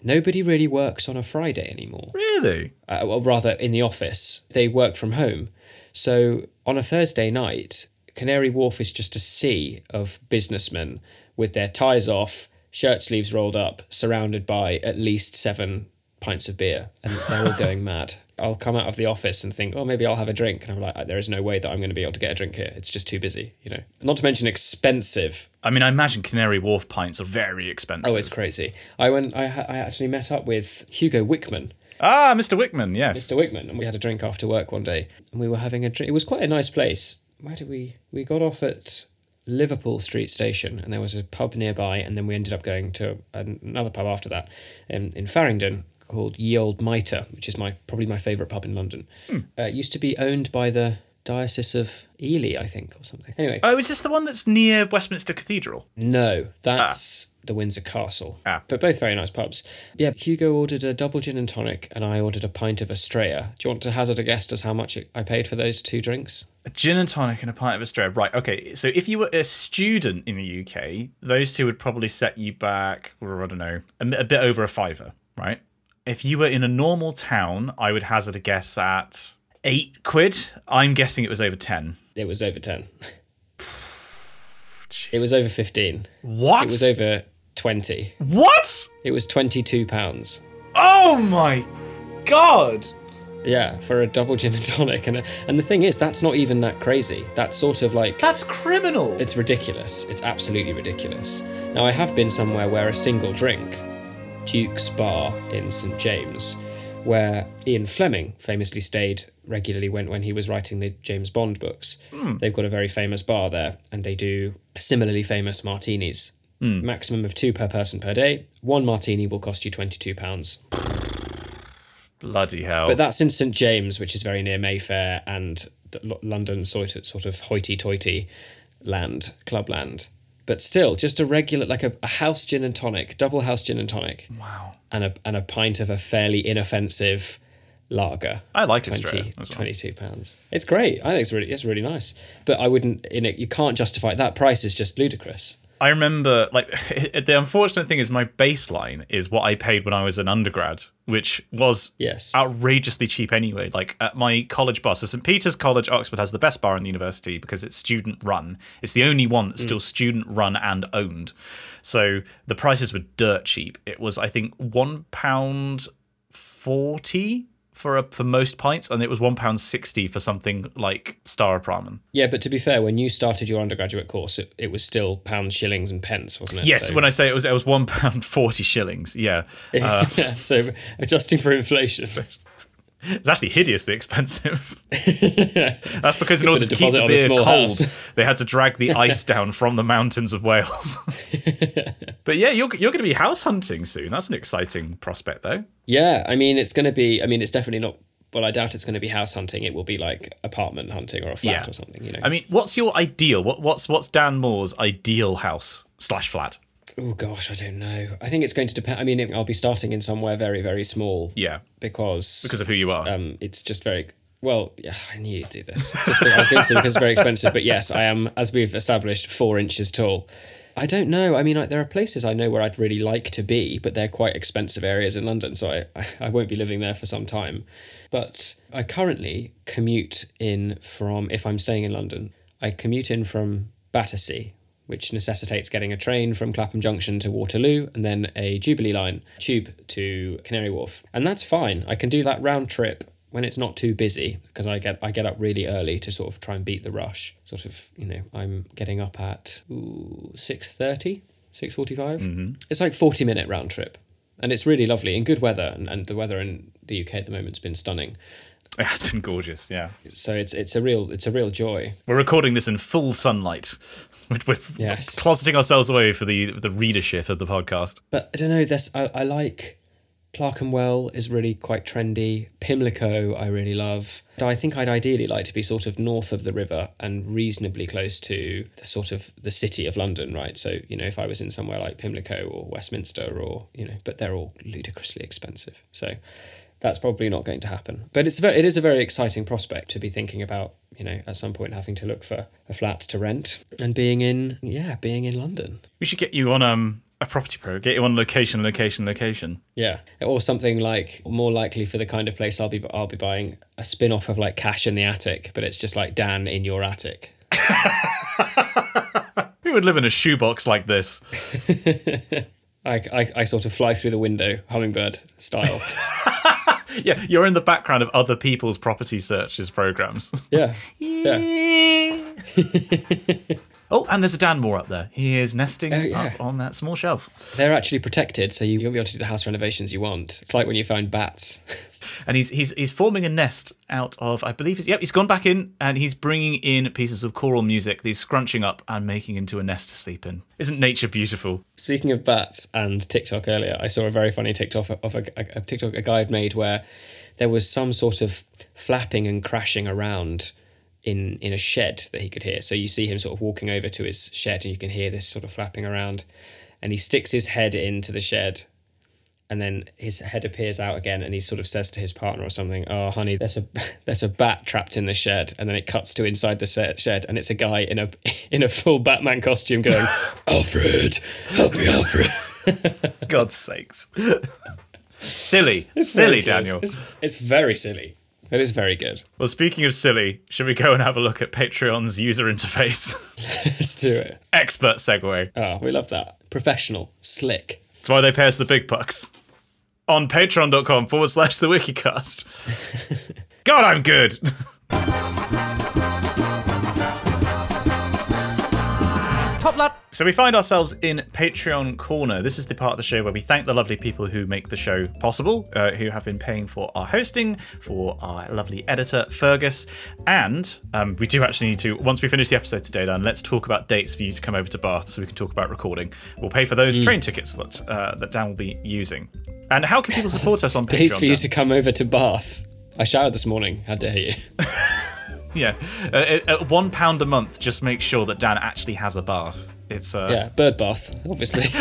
Nobody really works on a Friday anymore. Really? Uh, well, rather in the office, they work from home. So on a Thursday night, Canary Wharf is just a sea of businessmen with their ties off, shirt sleeves rolled up, surrounded by at least seven pints of beer and they're all going mad. I'll come out of the office and think, oh, maybe I'll have a drink. And I'm like, there is no way that I'm going to be able to get a drink here. It's just too busy, you know. Not to mention expensive. I mean, I imagine Canary Wharf pints are very expensive. Oh, it's crazy. I went. I, I actually met up with Hugo Wickman, ah, Mr. Wickman. Yes. Mr. Wickman, and we had a drink after work one day, and we were having a drink. It was quite a nice place. Where did we? We got off at Liverpool Street Station, and there was a pub nearby, and then we ended up going to another pub after that, um, in Farringdon called Ye Olde Mitre, which is my probably my favourite pub in London. Uh, it used to be owned by the Diocese of Ely, I think, or something. Anyway, Oh, is this the one that's near Westminster Cathedral? no, that's the Windsor Castle. Ah. But both very nice pubs. Yeah, Hugo ordered a double gin and tonic, and I ordered a pint of Estrella. Do you want to hazard a guess as how much I paid for those two drinks? A gin and tonic and a pint of Estrella. Right. Okay. So if you were a student in the UK, those two would probably set you back, or I don't know, a, a bit over a fiver, right? If you were in a normal town, I would hazard a guess at eight quid. I'm guessing it was over ten. It was over 10. it was over 15. What? It was over 20. what? It was 22 pounds. Oh my god! Yeah, for a double gin and tonic. And, and the thing is, that's not even that crazy. That's sort of like. That's criminal. It's ridiculous. It's absolutely ridiculous. Now, I have been somewhere where a single drink, Duke's Bar in St James, where Ian Fleming famously stayed regularly when, when he was writing the James Bond books. Hmm. They've got a very famous bar there, and they do similarly famous martinis. Hmm. Maximum of two per person per day. One martini will cost you £22. Bloody hell. But that's in St James, which is very near Mayfair and London sort of sort of hoity-toity land, clubland. But still, just a regular like a, a house gin and tonic, double house gin and tonic. wow. And a and a pint of a fairly inoffensive lager. I like 20, Estrella as well. 22 pounds. It's great. I think it's really it's really nice. But I wouldn't in it you can't justify it. that price is just ludicrous. I remember, like, the unfortunate thing is my baseline is what I paid when I was an undergrad, which was Yes. outrageously cheap anyway. Like, at my college bar, so St. Peter's College, Oxford, has the best bar in the university because it's student run. It's the only one that's mm. still student run and owned. So the prices were dirt cheap. It was, I think, £1.40 for a, for most pints, and it was £1.60 for something like Staropramen. Yeah, but to be fair, when you started your undergraduate course, it, it was still pounds, shillings, and pence, wasn't it? Yes, So- when I say it was, it was one pound forty shillings. Yeah, uh, yeah, so adjusting for inflation. it's actually hideously expensive. That's because in order to keep the beer cold, house. they had to drag the ice down from the mountains of Wales. but yeah, you're you're going to be house hunting soon. That's an exciting prospect, though. Yeah, I mean, it's going to be. I mean, it's definitely not. Well, I doubt it's going to be house hunting. It will be like apartment hunting or a flat Yeah. or something. You know. I mean, what's your ideal? What what's what's Dan Maw's ideal house slash flat? Oh gosh, I don't know. I think it's going to depend. I mean, it, I'll be starting in somewhere very, very small Yeah, because because of who you are. um, it's just very. Well, yeah, I knew you'd do this. Just because, I was going to say because it's very expensive, but yes, I am, as we've established, four inches tall. I don't know. I mean, like, there are places I know where I'd really like to be, but they're quite expensive areas in London, so I, I, I won't be living there for some time. But I currently commute in from, if I'm staying in London, I commute in from Battersea, which necessitates getting a train from Clapham Junction to Waterloo and then a Jubilee line tube to Canary Wharf. And that's fine. I can do that round trip when it's not too busy because I get I get up really early to sort of try and beat the rush. Sort of, you know, I'm getting up at ooh, 6.30, 6.45. Mm-hmm. It's like 40 minute round trip. And it's really lovely in good weather and, and the weather in the UK at the moment's been stunning. It has been gorgeous. Yeah, So it's it's a real it's a real joy. we're recording this in full sunlight. We're, we're Yes. closeting ourselves away for the the readership of the podcast. But I don't know. This I, I like. Clerkenwell is really quite trendy. Pimlico I really love. I think I'd ideally like to be sort of north of the river and reasonably close to the sort of the city of London, right? So you know, if I was in somewhere like Pimlico or Westminster or you know, but they're all ludicrously expensive. So that's probably not going to happen. But it's very, it is a very exciting prospect to be thinking about. You know, at some point having to look for a flat to rent and being in yeah, being in London. We should get you on um a property pro. Get you on location, location, location. Yeah, or something like more likely for the kind of place I'll be I'll be buying a spin off of like Cash in the Attic, but it's just like Dan in your attic. Who would live in a shoebox like this? I, I, I sort of fly through the window, hummingbird style. Yeah, you're in the background of other people's property searches programs. yeah. Yeah. oh, and there's a Dan Maw up there. He is nesting Oh, yeah. up on that small shelf. They're actually protected, so you won't be able to do the house renovations you want. It's like when you find bats. And he's he's he's forming a nest out of I believe it's yep, he's gone back in and he's bringing in pieces of choral music. These scrunching up and making into a nest to sleep in. Isn't nature beautiful? Speaking of bats and TikTok earlier, I saw a very funny TikTok of a, a, a TikTok a guy had made where there was some sort of flapping and crashing around in in a shed that he could hear. So you see him sort of walking over to his shed and you can hear this sort of flapping around, and he sticks his head into the shed. And then his head appears out again, and he sort of says to his partner or something, "Oh, honey, there's a there's a bat trapped in the shed." And then it cuts to inside the set- shed, and it's a guy in a in a full Batman costume going, "Alfred, help me, Alfred." God's sakes. silly. Very silly, good. Daniel. It's, it's very silly. It is very good. Well, speaking of silly, should we go and have a look at Patreon's user interface? Let's do it. Expert segue. Oh, we love that. Professional, slick. That's why they pay us the big bucks. On patreon.com forward slash the wikicast. God, I'm good. Top lad. So we find ourselves in Patreon Corner. This is the part of the show where we thank the lovely people who make the show possible, uh, who have been paying for our hosting, for our lovely editor, Fergus. And um, we do actually need to, once we finish the episode today, Dan, let's talk about dates for you to come over to Bath so we can talk about recording. We'll pay for those train tickets that, uh, that Dan will be using. And how can people support us on Patreon? Days for you Dan? to come over to Bath. I showered this morning. How dare you? Yeah, uh, at- at one pound a month, just make sure that Dan actually has a bath. It's uh, Yeah, bird bath, obviously.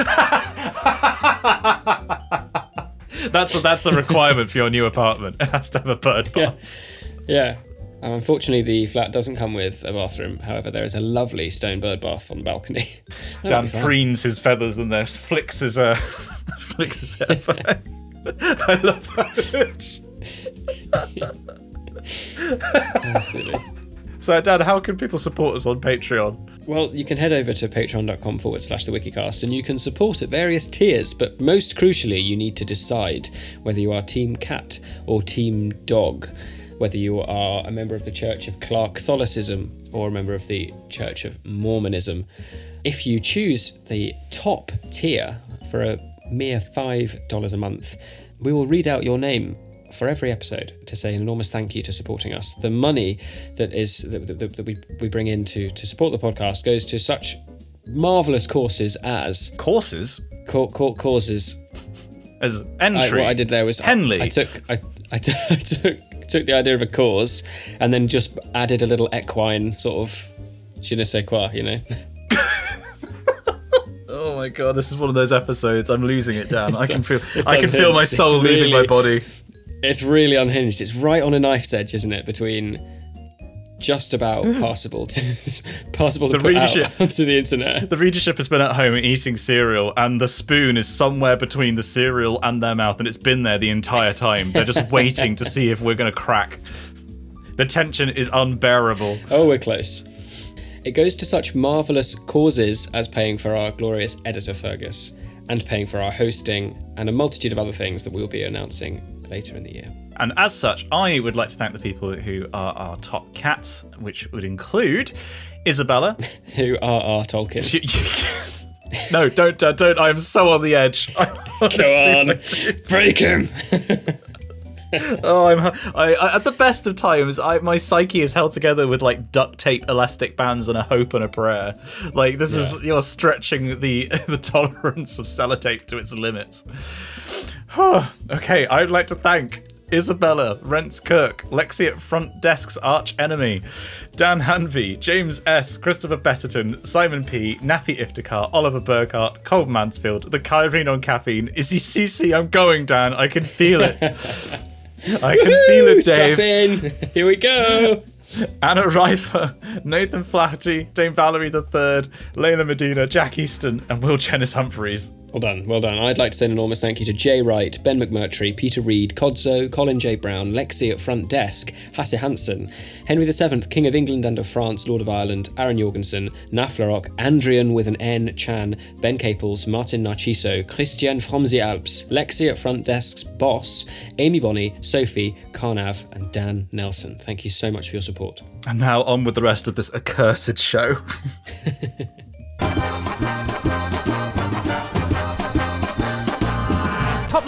that's a, that's a requirement for your new apartment. It has to have a bird bath. yeah. Um, unfortunately, the flat doesn't come with a bathroom. However, there is a lovely stone bird bath on the balcony. Dan preens his feathers and there flicks his uh, flicks his hair. I love that. Silly. So, Dan, how can people support us on Patreon? Well, you can head over to patreon.com forward slash the wikicast and you can support at various tiers, but most crucially, you need to decide whether you are Team Cat or Team Dog, whether you are a member of the Church of Clark Catholicism or a member of the Church of Mormonism. If you choose the top tier for a mere $5 a month, we will read out your name for every episode to say an enormous thank you to supporting us. The money that is that, that, that we, we bring in to, to support the podcast goes to such marvelous courses as Courses ca- ca- causes. as I, entry. what I did there was I- Henley. I, took I, I, t- I took took the idea of a cause and then just added a little equine sort of je ne sais quoi, you know. Oh my god, this is one of those episodes. I'm losing it, Dan. I can feel I can feel my soul leaving my body. It's really unhinged. It's right on a knife's edge, isn't it? Between just about passable to passable to The put readership- out onto the internet. The readership has been at home eating cereal, and the spoon is somewhere between the cereal and their mouth, and it's been there the entire time. They're just waiting to see if we're going to crack. The tension is unbearable. Oh, we're close. It goes to such marvellous causes as paying for our glorious editor Fergus, and paying for our hosting, and a multitude of other things that we'll be announcing later in the year. And as such, I would like to thank the people who are our top cats, which would include Isabella. Who are our Tolkien? She- no, don't, uh, don't. I am so on the edge. Go on, break him. Oh, I'm. I, I at the best of times, I my psyche is held together with like duct tape, elastic bands, and a hope and a prayer. Like this is you're stretching the the tolerance of sellotape to its limits. Okay, I'd like to thank Isabella, Rents Kirk, Lexi at Front Desk's arch enemy, Dan Hanvey, James S, Christopher Betterton, Simon P, Nafi Iftikhar, Oliver Burkhart, Cole Mansfield, the Kyrene on caffeine, Izzy CC, I'm going, Dan. I can feel it. I can feel it, Dave. Strap in. Here we go. Anna Reifer, Nathan Flaherty, Dame Valerie III, Layla Medina, Jack Easton, and Will Jennings Humphreys. Well done, well done. I'd like to say an enormous thank you to Jay Wright, Ben McMurtry, Peter Reed, Codzo, Colin J. Brown, Lexi at Front Desk, Hasse Hansen, Henry VII, King of England and of France, Lord of Ireland, Aaron Jorgensen, Naflarok, Andrian with an N, Chan, Ben Caples, Martin Narciso, Christian from the Alps, Lexi at Front Desk's Boss, Amy Bonney, Sophie, Carnav, and Dan Nelson. Thank you so much for your support. And now on with the rest of this accursed show.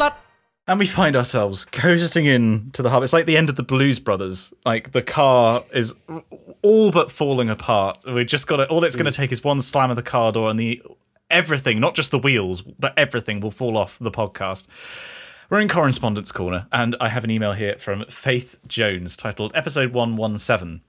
Lad. And we find ourselves coasting in to the hub. It's like the end of the Blues Brothers. Like the car is all but falling apart. We just got it. all it's going to take is one slam of the car door, and the everything, not just the wheels, but everything will fall off the podcast. We're in Correspondence Corner, and I have an email here from Faith Jones titled Episode 117.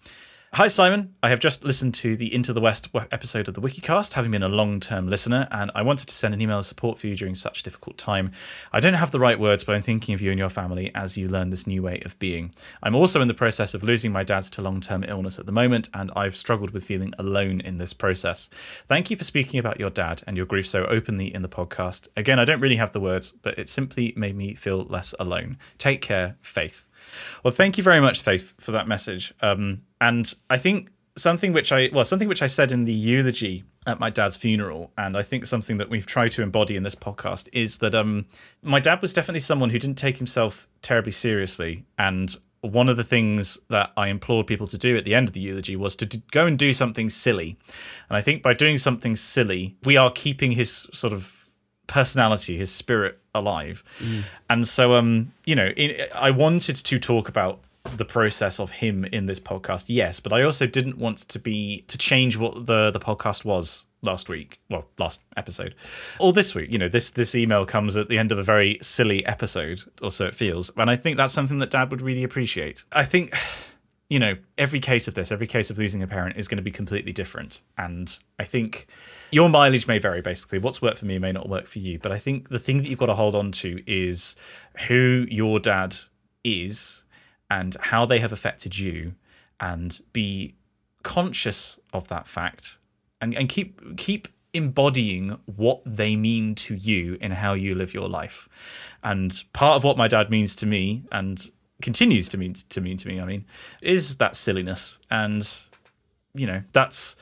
Hi, Simon. I have just listened to the Into the West episode of the Wikicast, having been a long term listener, and I wanted to send an email of support for you during such a difficult time. I don't have the right words, but I'm thinking of you and your family as you learn this new way of being. I'm also in the process of losing my dad to long term illness at the moment, and I've struggled with feeling alone in this process. Thank you for speaking about your dad and your grief so openly in the podcast. Again, I don't really have the words, but it simply made me feel less alone. Take care, Faith. Well, thank you very much, Faith, for that message. Um, and I think something which I well, something which I said in the eulogy at my dad's funeral, and I think something that we've tried to embody in this podcast is that um, my dad was definitely someone who didn't take himself terribly seriously, and one of the things that I implored people to do at the end of the eulogy was to do, go and do something silly. And I think by doing something silly, we are keeping his sort of personality, his spirit alive. Mm. And so, um, you know, in, I wanted to talk about the process of him in this podcast, yes, but I also didn't want to be to change what the the podcast was last week, well, last episode, or this week. You know, this this email comes at the end of a very silly episode, or so it feels, and I think that's something that Dad would really appreciate. I think. You know, every case of this, every case of losing a parent is going to be completely different. And I think your mileage may vary, basically. What's worked for me may not work for you. But I think the thing that you've got to hold on to is who your dad is and how they have affected you and be conscious of that fact and, and keep keep embodying what they mean to you in how you live your life. And part of what my dad means to me and continues to mean to mean to me, I mean, is that silliness. And you know, that's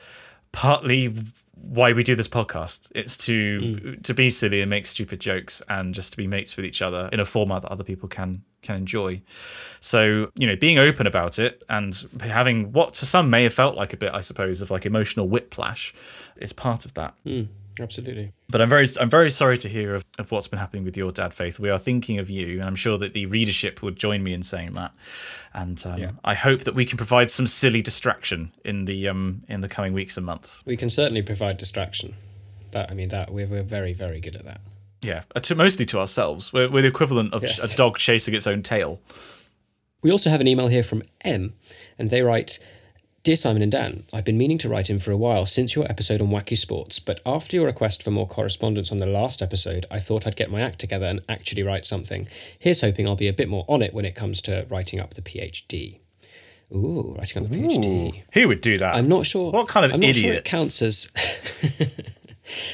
partly why we do this podcast. It's to mm. to be silly and make stupid jokes and just to be mates with each other in a format that other people can can enjoy. So, you know, being open about it and having what to some may have felt like a bit, I suppose, of like emotional whiplash is part of that. Mm. Absolutely. But I'm very I'm very sorry to hear of, of what's been happening with your dad, Faith. We are thinking of you, and I'm sure that the readership would join me in saying that. And um, yeah. I hope that we can provide some silly distraction in the um in the coming weeks and months. We can certainly provide distraction. That I mean that we're we're very very good at that. Yeah, uh, to, mostly to ourselves. We're, we're the equivalent of yes. a dog chasing its own tail. We also have an email here from M, and they write. Dear Simon and Dan, I've been meaning to write in for a while since your episode on wacky sports, but after your request for more correspondence on the last episode, I thought I'd get my act together and actually write something. Here's hoping I'll be a bit more on it when it comes to writing up the PhD. Ooh, writing on the PhD. Who would do that? I'm not sure. What kind of I'm idiot? Not sure it counts as.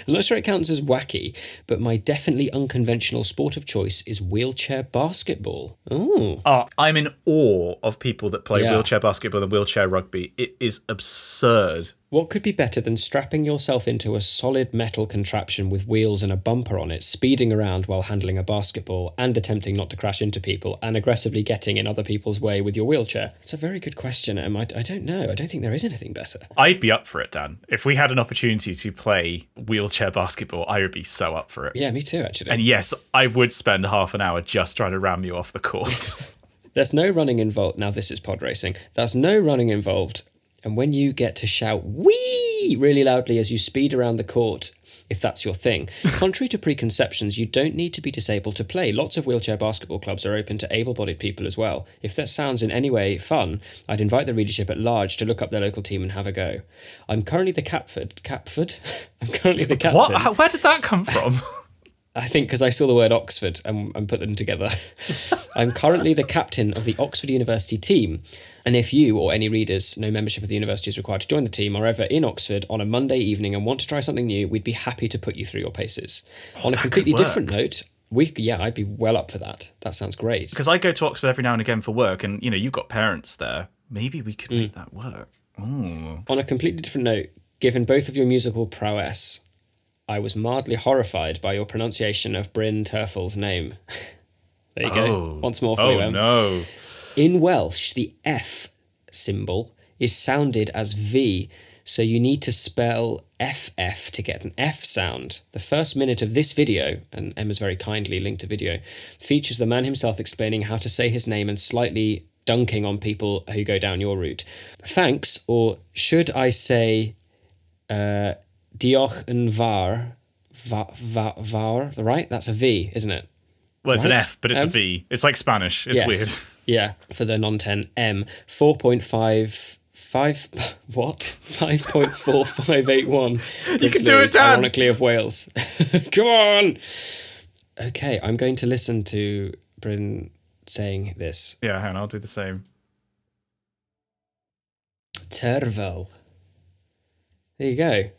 I'm not sure it counts as wacky, but my definitely unconventional sport of choice is wheelchair basketball. Ooh. Oh, I'm in awe of people that play yeah. wheelchair basketball and wheelchair rugby. It is absurd what could be better than strapping yourself into a solid metal contraption with wheels and a bumper on it, speeding around while handling a basketball and attempting not to crash into people and aggressively getting in other people's way with your wheelchair? It's a very good question. Um, I, I don't know. I don't think there is anything better. I'd be up for it, Dan. If we had an opportunity to play wheelchair basketball, I would be so up for it. Yeah, me too, actually. And yes, I would spend half an hour just trying to ram you off the court. There's no running involved. Now, this is pod racing. There's no running involved and when you get to shout wee really loudly as you speed around the court, if that's your thing. Contrary to preconceptions, you don't need to be disabled to play. Lots of wheelchair basketball clubs are open to able bodied people as well. If that sounds in any way fun, I'd invite the readership at large to look up their local team and have a go. I'm currently the Capford. Capford? I'm currently the captain. What? Where did that come from? I think because I saw the word Oxford and, and put them together. I'm currently the captain of the Oxford University team. And if you or any readers know membership of the university is required to join the team are ever in Oxford on a Monday evening and want to try something new, we'd be happy to put you through your paces. Oh, on a completely different note, we yeah, I'd be well up for that. That sounds great. Because I go to Oxford every now and again for work, and you know you've got parents there. Maybe we could mm. make that work. Ooh. On a completely different note, given both of your musical prowess, I was mildly horrified by your pronunciation of Bryn Terfel's name. there you go. Oh. Once more for Oh you, Em. no! In Welsh, the F symbol is sounded as V, so you need to spell FF to get an F sound. The first minute of this video, and Emma's very kindly linked a video, features the man himself explaining how to say his name and slightly dunking on people who go down your route. Thanks, or should I say, uh, Diolch yn Var, va, va, fawr, right? That's a V, isn't it? Well, it's an F, but it's Um, a V. It's like Spanish. It's Yes. weird. Yeah, for the non 10 M. 4.55. What? 5.4581. You can do it, Dan. Ironically, of Wales. Come on! Okay, I'm going to listen to Bryn saying this. Yeah, hang on, I'll do the same. Tervel. There you go.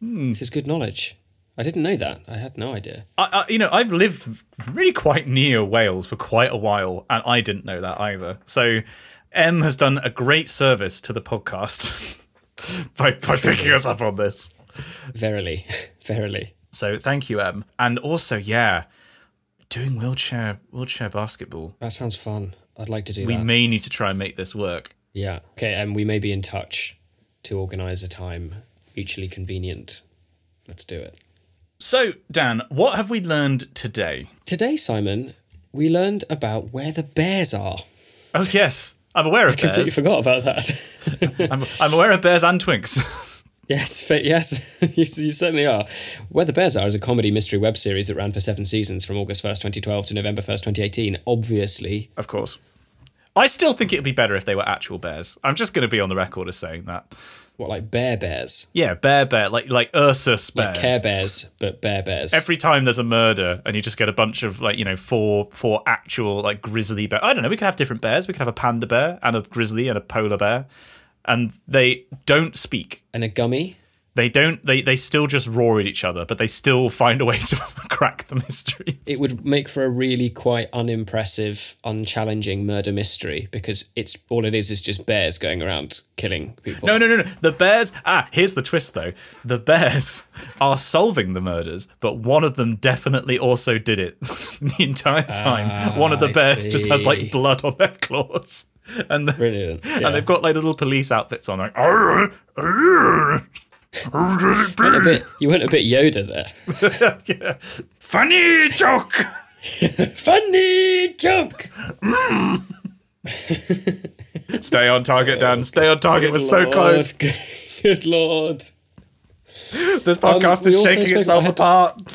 Hmm. This is good knowledge. I didn't know that. I had no idea. I, I, you know, I've lived really quite near Wales for quite a while, and I didn't know that either. So, M has done a great service to the podcast by, by picking us up on this. Verily. Verily. So, thank you, M. And also, yeah, doing wheelchair wheelchair basketball. That sounds fun. I'd like to do We that. may need to try and make this work. Yeah. Okay, and we may be in touch to organise a time mutually convenient. Let's do it. So, Dan, what have we learned today? Today, Simon, we learned about where the bears are. Oh, yes, I'm aware of Completely bears. forgot about that. I'm, I'm aware of bears and twinks. yes, yes, you, you certainly are. Where the Bears Are is a comedy mystery web series that ran for seven seasons from August 1st, 2012 to November 1st, 2018. Obviously, of course. I still think it would be better if they were actual bears. I'm just going to be on the record as saying that. What, like bear bears? Yeah, bear bear, like like Ursus bears. Like Care Bears, but bear bears. Every time there's a murder and you just get a bunch of like, you know, four four actual like grizzly bear. I don't know, we could have different bears. We could have a panda bear and a grizzly and a polar bear. And they don't speak. and a gummy. They don't they they still just roar at each other, but they still find a way to crack the mysteries. It would make for a really quite unimpressive, unchallenging murder mystery because it's all it is is just bears going around killing people. No, no, no, no. The bears. Ah, here's the twist, though. The bears are solving the murders, but one of them definitely also did it the entire time. one of the Ah, bears just has like blood on their claws, and the, Brilliant. Yeah. and they've got like little police outfits on. Like, "Arr, arr, arr, Ah, went a bit, you went a bit Yoda there. yeah. Funny joke. Funny joke. Hmm. Stay on target, Dan. Oh, Stay on target. We're Good so close. Good, good lord. This um, podcast we is shaking itself apart.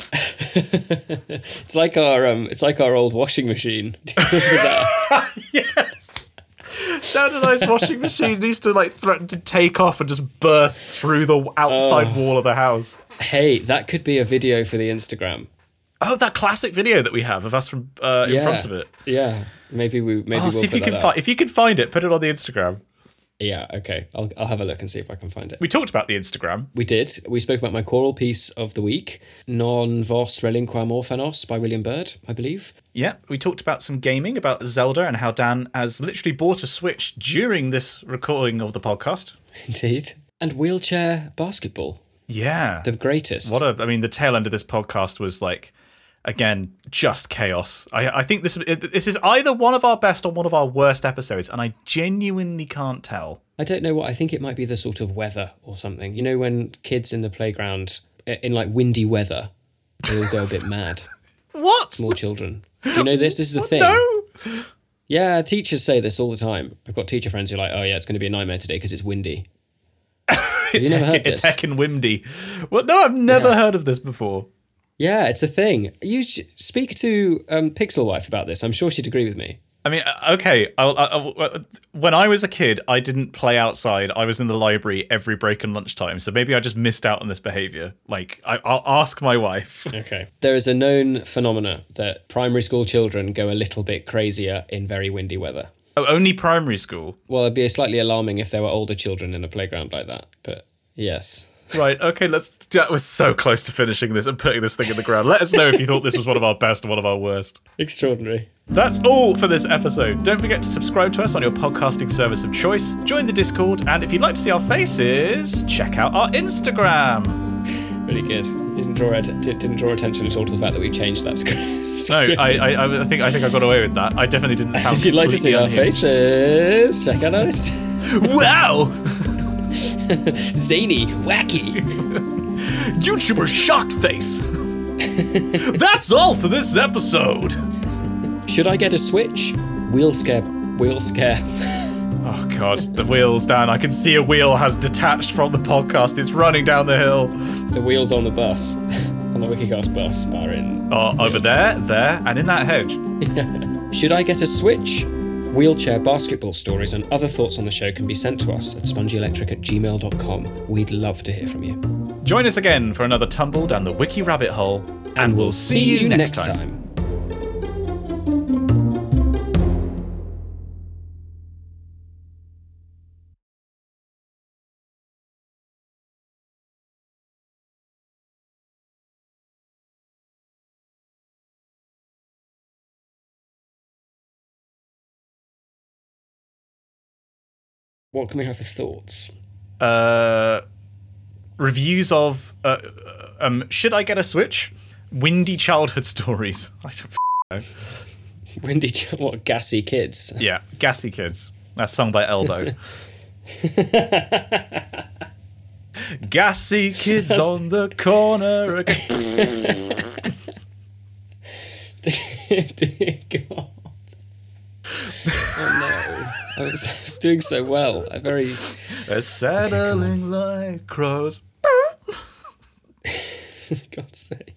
It's like our um, it's like our old washing machine. Do you remember that? yes. Standardized washing machine needs to like threaten to take off and just burst through the outside Oh. wall of the house. hey, that could be a video for the Instagram. Oh, that classic video that we have of us from uh, in Yeah. front of it. Yeah, maybe we maybe Oh, we'll see if you can find if you can find it, put it on the Instagram. Yeah, okay. I'll I'll have a look and see if I can find it. We talked about the Instagram. We did. We spoke about my choral piece of the week, Non Vos Relinquam Orphanos by William Byrd, I believe. Yeah, we talked about some gaming, about Zelda, and how Dan has literally bought a Switch during this recording of the podcast. Indeed. And wheelchair basketball, Yeah. the greatest. What a, I mean, the tail end of this podcast was like, again, just chaos. I, I think this this is either one of our best or one of our worst episodes, and I genuinely can't tell. I don't know what. I think it might be the sort of weather or something. You know, when kids in the playground, in like windy weather, they all go a bit mad. What? Small children. Do you know this? This is a thing. No. Yeah, teachers say this all the time. I've got teacher friends who are like, oh, yeah, it's going to be a nightmare today because it's windy. It's, heck- it's this? heckin' windy. Well, no, I've never Yeah. heard of this before. Yeah, it's a thing. You sh- speak to um, Pixel Wife about this. I'm sure she'd agree with me. I mean, uh, okay. I'll, I'll, I'll- when I was a kid, I didn't play outside. I was in the library every break and lunchtime. So maybe I just missed out on this behavior. Like, I, I'll ask my wife. Okay. There is a known phenomena that primary school children go a little bit crazier in very windy weather. Oh, only primary school. Well, it'd be slightly alarming if there were older children in a playground like that. But yes. Right. Okay. Let's. That was so close to finishing this and putting this thing in the ground. Let us know if you thought this was one of our best or one of our worst. Extraordinary. That's all for this episode. Don't forget to subscribe to us on your podcasting service of choice. Join the Discord, and if you'd like to see our faces, check out our Instagram. Really good. Didn't draw didn't draw attention at all to the fact that we changed that script. No, I, I, I think I think I got away with that. I definitely didn't sound. if you'd like to see our faces, check out our Wow! zany, wacky. YouTuber shocked face. That's all for this episode. Should I get a switch? Wheel scare. Wheel scare. Oh god, the wheels, Dan. I can see a wheel has detached from the podcast. It's running down the hill. The wheels on the bus, on the Wikicast bus, are in. Oh, over there, there, and in that hedge. Should I get a switch? Wheelchair basketball stories and other thoughts on the show can be sent to us at spongyelectric at gmail.com. We'd love to hear from you. Join us again for another tumble down the wiki rabbit hole, and, we'll see you next time. What can we have for thoughts? Uh, reviews of uh, uh, um, should I get a Switch? Windy childhood stories. I don't f- know. Windy, what, gassy kids? Yeah, Gassy Kids. That's sung by Elbow. Gassy kids on the corner. again. Dear God. Oh no. I was, I was doing so well. I very. They're settling like crows. God's sake.